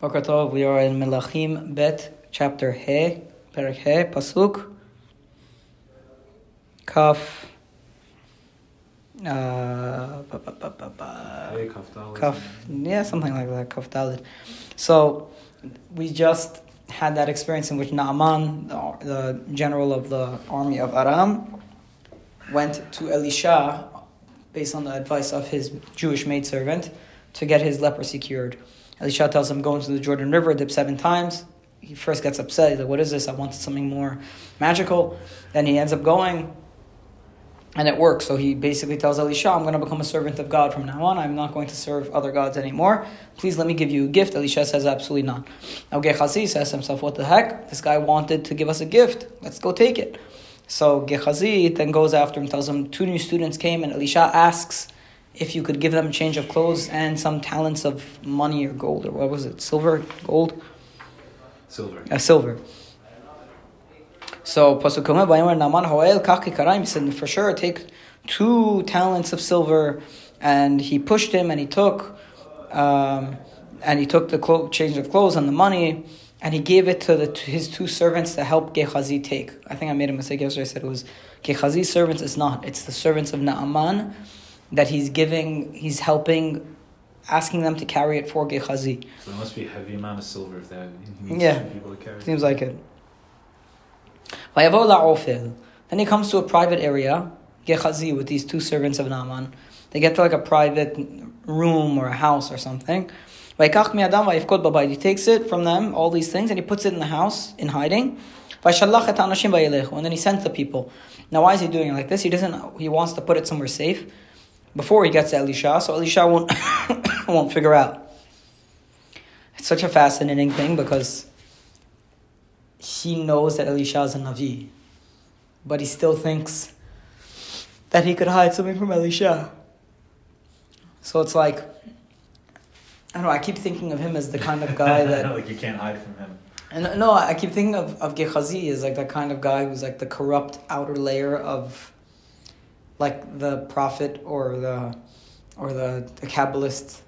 Boker Tov, we are in Melachim Bet, chapter He, Perek He, Pasuk, Kaf, uh, ba, ba, ba, ba, ba. Hey, Kaf Kaf, yeah, something like that, Kaf Dalet. So, we just had that experience in which Naaman, the, the general of the army of Aram, went to Elisha, based on the advice of his Jewish maidservant, to get his leprosy cured. Elisha tells him, go into the Jordan River, dip seven times. He first gets upset. He's like, what is this? I wanted something more magical. Then he ends up going, and it works. So he basically tells Elisha, I'm going to become a servant of God from now on. I'm not going to serve other gods anymore. Please let me give you a gift. Elisha says, absolutely not. Now Gehazi says to himself, what the heck? This guy wanted to give us a gift. Let's go take it. So Gehazi then goes after him, tells him, two new students came, and Elisha asks if you could give them a change of clothes and some talents of money or gold, or what was it, silver, gold? Silver. uh, silver. So Pasuk Naaman Hoel Kach Karaim said for sure take two talents of silver, and he pushed him and he took, um, and he took the clo- change of clothes and the money, and he gave it to, the, to his two servants to help Gehazi take. I think I made a mistake yesterday. I said it was Gehazi's servants. It's not. It's the servants of Naaman that he's giving. He's helping. Asking them to carry it for Gehazi. So it must be a heavy amount of silver if that Yeah. people to carry. It. Seems like it. Then he comes to a private area, Gehazi, with these two servants of Naaman. They get to like a private room or a house or something. Vayikach mi'adam vayifkod babayit. He takes it from them, all these things, and he puts it in the house in hiding. Vayshallach et ha'anashim vayelechu. And then he sends the people. Now, why is he doing it like this? He doesn't. He wants to put it somewhere safe before he gets to Elisha, so Elisha won't won't figure out. It's such a fascinating thing because he knows that Elisha is a Navi, but he still thinks that he could hide something from Elisha. So it's like, I don't know, I keep thinking of him as the kind of guy that. like you can't hide from him. And no, I keep thinking of, of Gehazi as like that kind of guy who's like the corrupt outer layer of like the prophet or the or the, the Kabbalist.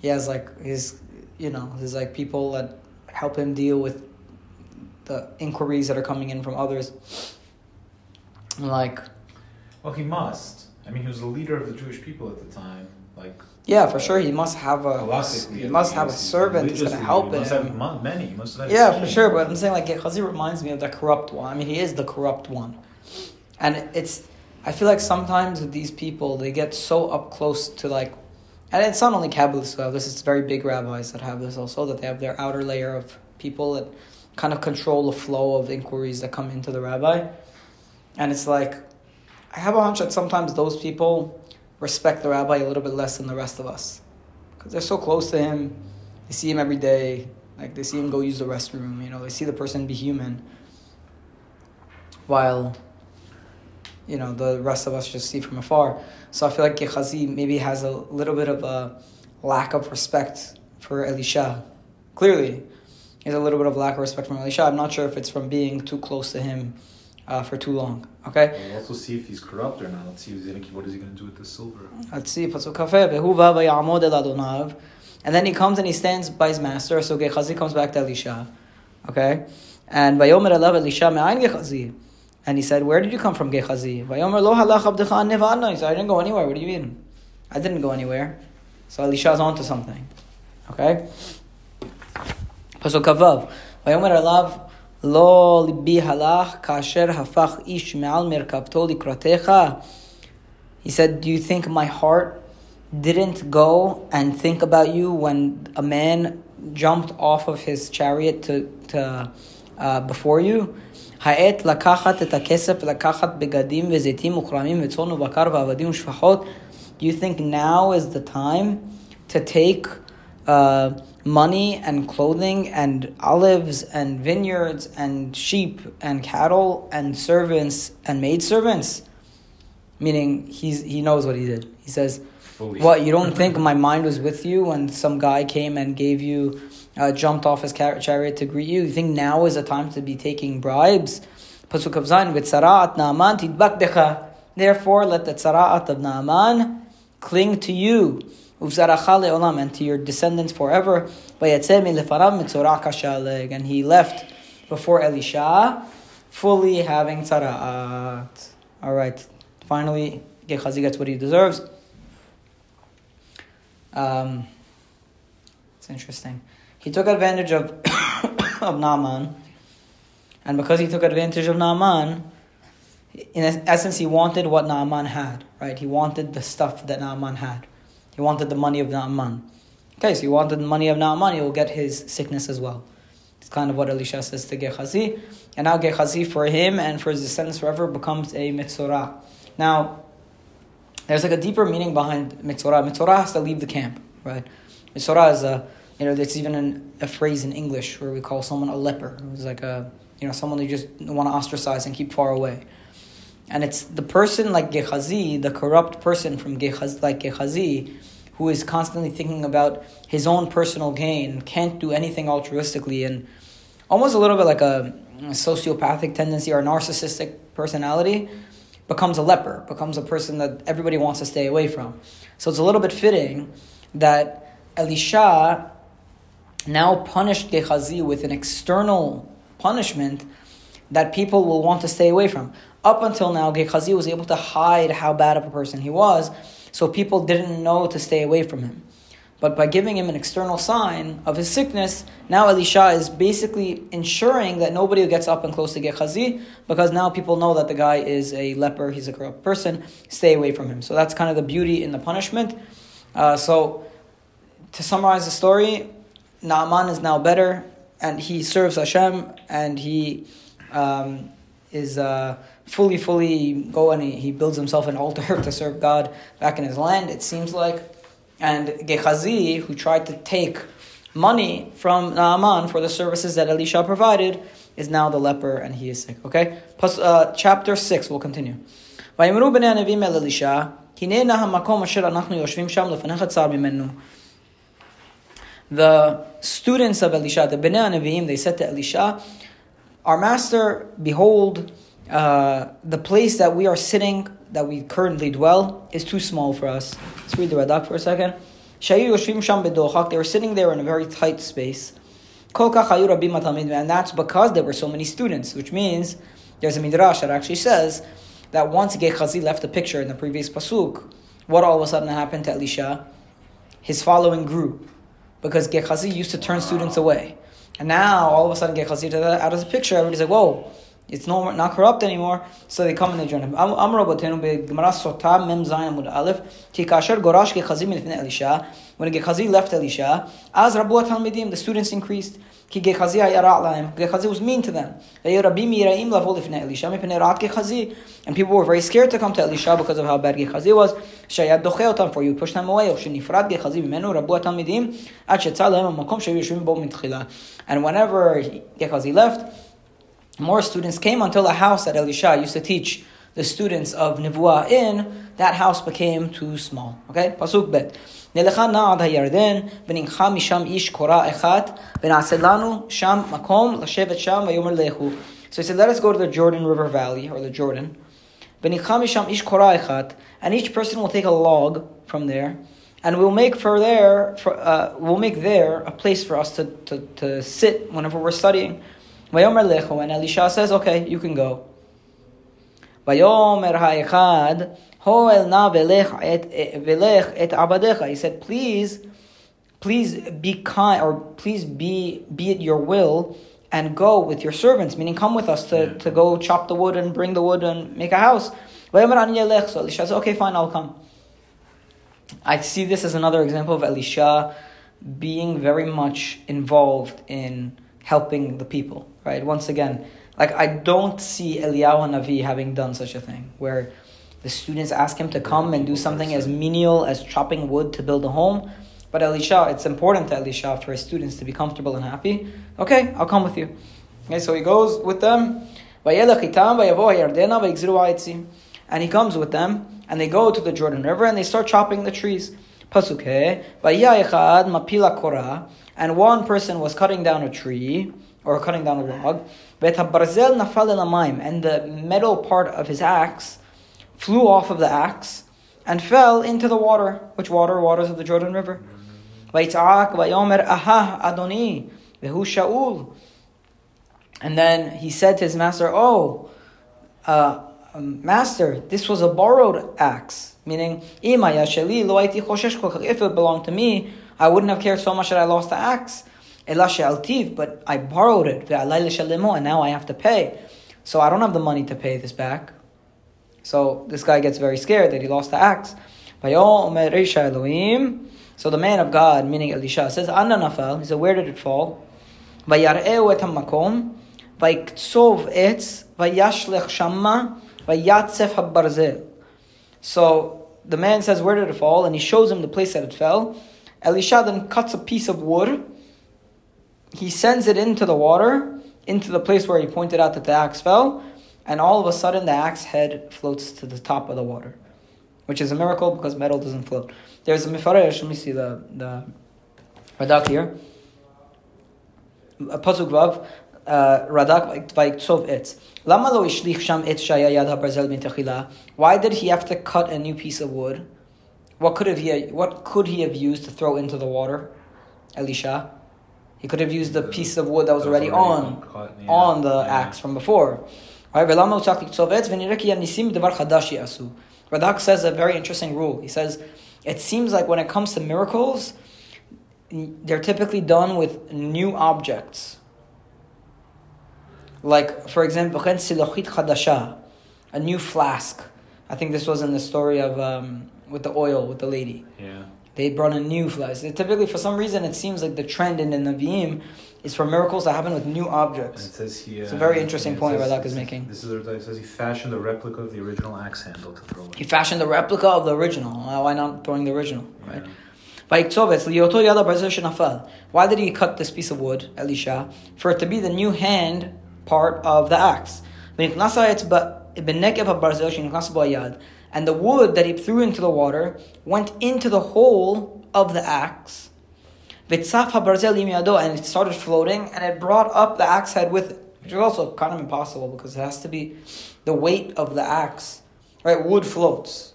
He has like his you know, his like people that help him deal with the inquiries that are coming in from others. Like Well, he must. I mean, he was the leader of the Jewish people at the time. Like, yeah, for sure he must have a he must have a servant that's gonna help he must him. have many. He must have Yeah, for sure. But I'm saying like Gehazi reminds me of the corrupt one. I mean, he is the corrupt one, and it's. I feel like sometimes with these people, they get so up close to like, and it's not only Kabbalists who have this. It's very big rabbis that have this also. That they have their outer layer of people that kind of control the flow of inquiries that come into the rabbi, and it's like, I have a hunch that sometimes those people respect the rabbi a little bit less than the rest of us, because they're so close to him. They see him every day. Like they see him go use the restroom, you know, they see the person be human. While, you know, the rest of us just see from afar. So I feel like Gehazi maybe has a little bit of a lack of respect for Elisha. Clearly, he has a little bit of lack of respect from Elisha. I'm not sure if it's from being too close to him uh, for too long. Okay? We'll also see if he's corrupt or not. Let's see what is he going to do with the silver. Let's see, Pasuk Kafeh, "Vehu va vayamod el Adonav." And then he comes and he stands by his master. So Gehazi comes back to Elisha. Okay? And Vayomer elav Elisha Gehazi. And he said, Where did you come from, Gehazi? He I didn't go anywhere. What do you mean? I didn't go anywhere. So Elisha's onto something. Okay? Pasuk Kavav. Lo libi halach kasher hafach ish me'al merkavto likratecha. He said, Do you think my heart didn't go and think about you when a man jumped off of his chariot to, to uh, before you? העת לקחת את הכסף ולקחת בגדים וזיתים וכרמים וצאן ובקר ועבדים ושפחות. Do you think now is the time to take uh, money and clothing and olives and vineyards and sheep and cattle and servants and maidservants? Meaning he's, he knows what he did. He says, Fully. what, you don't think my mind was with you when some guy came and gave you, uh, jumped off his chariot to greet you? You think now is the time to be taking bribes? Pasuk of Zayin, with tzara'at Naaman tidbak decha. Therefore, let the tzara'at of Naaman cling to you. olam and to your descendants forever. And he left before Elisha, fully having tzara'at. All right, finally, Gehazi gets what he deserves. Um, it's interesting. He took advantage of of Naaman, and because he took advantage of Naaman, in essence, he wanted what Naaman had. Right? He wanted the stuff that Naaman had. He wanted the money of Naaman. Okay, so he wanted the money of Naaman, he will get his sickness as well. It's kind of what Elisha says to Gehazi. And now Gehazi, for him and for his descendants forever, becomes a mitzorah. Now, there's like a deeper meaning behind mitzorah. Mitzorah has to leave the camp, right? Mitzorah is a, you know, there's even an, a phrase in English where we call someone a leper. It's like a, you know, someone you just want to ostracize and keep far away. And it's the person like Gehazi, the corrupt person from Gehazi, like Gehazi, who is constantly thinking about his own personal gain, can't do anything altruistically, and almost a little bit like a, a sociopathic tendency or narcissistic personality, becomes a leper, becomes a person that everybody wants to stay away from. So it's a little bit fitting that Elisha now punished Gehazi with an external punishment that people will want to stay away from. Up until now, Gehazi was able to hide how bad of a person he was, so people didn't know to stay away from him. But by giving him an external sign of his sickness, now Elisha is basically ensuring that nobody gets up and close to Gehazi, because now people know that the guy is a leper, he's a corrupt person, stay away from him. So that's kind of the beauty in the punishment. Uh, so, to summarize the story, Naaman is now better, and he serves Hashem, and he um, is uh, fully, fully go and he, he builds himself an altar to serve God back in his land, it seems like. And Gehazi, who tried to take money from Naaman for the services that Elisha provided, is now the leper and he is sick. Okay? Plus, uh, chapter 6, we'll continue. ויאמרו בני הנביאים אל אלישע, הנה נא המקום אשר אנחנו יושבים שם לפניך צר ממנו. The students of Elisha, the Bnei Nevi'im, they said to Elisha, Our master, behold, uh, the place that we are sitting, that we currently dwell, is too small for us. Let's read the Radak for a second. They were sitting there in a very tight space. And that's because there were so many students, which means there's a midrash that actually says that once Gehazi left the picture in the previous pasuk, what all of a sudden happened to Elisha? His following grew because Gechazi used to turn students away. And now, all of a sudden, Gechazi out of the picture, everybody's like, whoa, it's no, not corrupt anymore, so they come and they join him. Amr Rabbeinu Sota Mem Zayin Amud Aleph Ti Gorash Gechazi Min Elisha When Gechazi left Elisha, as Rabu Talmidim the students increased. כי גחזי היה רע להם, גחזי was mean to them. והיו רבים יראים לבוא לפני אלישע מפני רעת גחזי. And people were very scared to come to Elisha because of how bad גחזי was, שהיה דוחה אותם, for you push them away, או שנפרד גחזי ממנו, רבו התלמידים, עד שיצא להם המקום שהיו יושבים בו מתחילה. And whenever גחזי left, more students came until a house that Elisha used to teach the students of Nivua in, that house became too small. Okay? Pasuk bet. נלכה נא עד הירדן, וננחה משם איש קורה אחת, ונעשה לנו שם מקום לשבת שם, ויאמר לכו. So he said, let us go to the Jordan River Valley, or the Jordan. וננחה משם איש קורה אחת, and each person will take a log from there, and we'll make for there, for, uh, we'll make there a place for us to, to, to sit whenever we're studying. Vayomer lecho, and Elisha says, okay, you can go. Vayomer ha'echad, hoel na velech et abadecha. He said, please, please be kind, or please be, be it your will, and go with your servants, meaning come with us to, to go chop the wood and bring the wood and make a house. So Elisha says, okay, fine, I'll come. I see this as another example of Elisha being very much involved in helping the people, right? Once again, like I don't see Eliyahu Navi having done such a thing where the students ask him to come and do something as menial as chopping wood to build a home. But Elisha, it's important to Elisha for his students to be comfortable and happy. Okay, I'll come with you. Okay, so he goes with them. And he comes with them, and they go to the Jordan River and they start chopping the trees. Pasuk and one person was cutting down a tree or cutting down a log. And the metal part of his axe flew off of the axe and fell into the water. Which water? Waters of the Jordan River. And then he said to his master, Oh, uh, um, master, this was a borrowed axe. Meaning, if it belonged to me, I wouldn't have cared so much that I lost the axe but I borrowed it, and now I have to pay. So I don't have the money to pay this back. So this guy gets very scared that he lost the axe. So the man of God, meaning Elisha, says, Anna nafal. He said, Where did it fall? So the man says, Where did it fall? And he shows him the place that it fell. Elisha then cuts a piece of wood he sends it into the water, into the place where he pointed out that the axe fell. And all of a sudden, the axe head floats to the top of the water, which is a miracle because metal doesn't float. There's a mifaresh. Let me see the the radak here. A pasuk vav uh, radak vayiktsov etz. Lama lo ishlich sham etz shaya yad habarzel min Why did he have to cut a new piece of wood? What could have he what could he have used to throw into the water? Elisha. He could have used the piece of wood that was already, on on the axe from before. Right? Radak says a very interesting rule. He says it seems like when it comes to miracles, they're typically done with new objects. Like, for example, a new flask. I think this was in the story of um, with the oil with the lady. Yeah. They brought a new flask. Typically, for some reason, it seems like the trend in the Naviim is for miracles that happen with new objects. And it says he, uh, it's a very interesting point Radak is making. This is it says he fashioned a replica of the original axe handle to throw. it. He fashioned the replica of the original. Why not throwing the original, right? Yeah. Why did he cut this piece of wood, Elisha? For it to be the new hand part of the axe. And the wood that he threw into the water went into the hole of the axe and it started floating, and it brought up the axe head with it, which is also kind of impossible because it has to be the weight of the axe. Right, wood floats.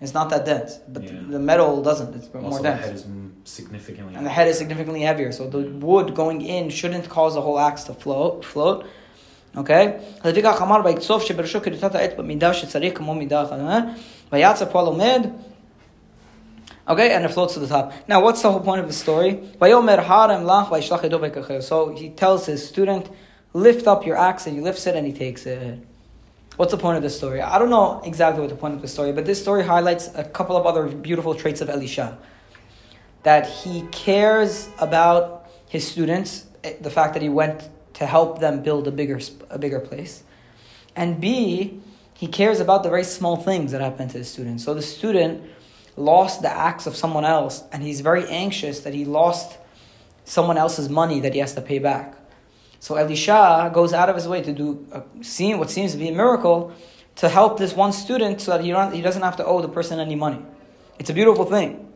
It's not that dense, but yeah. the metal doesn't. It's also more dense. The head is significantly. And the head is significantly heavier, so the wood going in shouldn't cause the whole axe to float. Float. Okay? Okay, and it floats to the top. Now, what's the whole point of the story? So he tells his student, lift up your axe, and he lifts it and he takes it. What's the point of this story? I don't know exactly what the point of the story, but this story highlights a couple of other beautiful traits of Elisha. That he cares about his students, eh, the fact that he went to help them build a bigger, a bigger place. And B, he cares about the very small things that happen to his students. So the student lost the axe of someone else, and he's very anxious that he lost someone else's money that he has to pay back. So Elisha goes out of his way to do a, seeing what seems to be a miracle to help this one student so that he, he doesn't have to owe the person any money. It's a beautiful thing.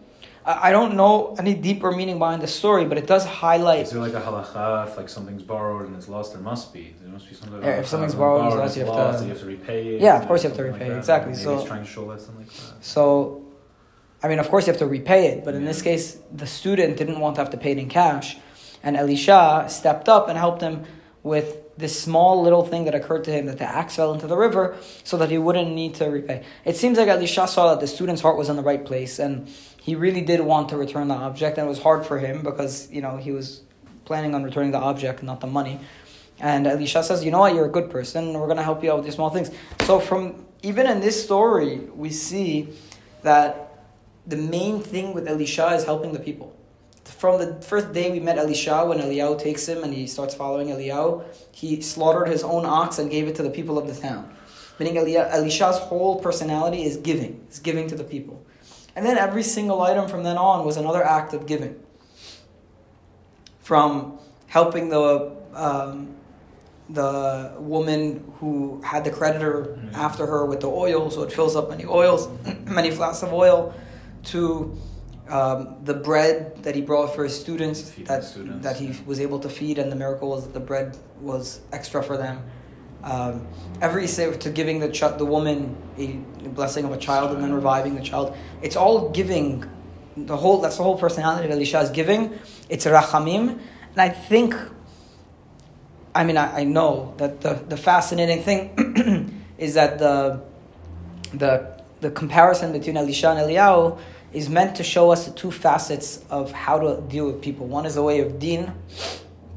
I, don't know any deeper meaning behind the story, but it does highlight. Is there like a halacha if like something's borrowed and it's lost? There must be. There must be something. Yeah, if something's borrowed, and it's lost, you have to. You have to repay it. Yeah, of course you have to repay like exactly. Maybe so trying to show lesson like that. So I mean, of course, you have to repay it, but in this case, the student didn't want to have to pay it in cash. And Elisha stepped up and helped him with this small little thing that occurred to him that the axe fell into the river so that he wouldn't need to repay. It seems like Elisha saw that the student's heart was in the right place and he really did want to return the object, and it was hard for him because, you know, he was planning on returning the object, not the money. And Elisha says, You know what, you're a good person, we're going to help you out with these small things. So, from even in this story, we see that the main thing with Elisha is helping the people. From the first day we met Elisha, when Eliyahu takes him and he starts following Eliyahu, he slaughtered his own ox and gave it to the people of the town. Meaning Elisha's whole personality is giving, is giving to the people. And then every single item from then on was another act of giving. From helping the um, the woman who had the creditor mm-hmm. after her with the oil, so it fills up many oils, many flasks of oil to um, the bread that he brought for his students that, students, that he was able to feed, and the miracle was that the bread was extra for them. Um, every say to giving the ch- the woman a blessing of a child and then reviving the child. It's all giving. The whole that's the whole personality of Elisha is giving. It's rachamim, and I think. I mean, I, I know that the, the fascinating thing is that the the the comparison between Elisha and Eliyahu is meant to show us the two facets of how to deal with people. One is a way of din,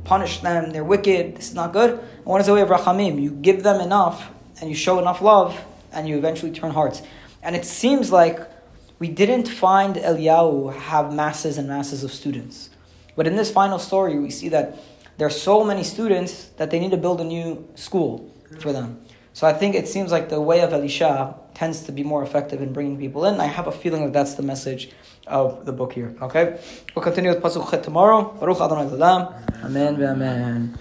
punish them, they're wicked, this is not good. And one is a way of rachamim, you give them enough and you show enough love and you eventually turn hearts. And it seems like we didn't find Eliyahu have masses and masses of students. But in this final story, we see that there are so many students that they need to build a new school for them. So I think it seems like the way of Elisha tends to be more effective in bringing people in. I have a feeling that that's the message of the book here. Okay? We'll continue with Pasuk tomorrow. Baruch Adonai Amen. Amen.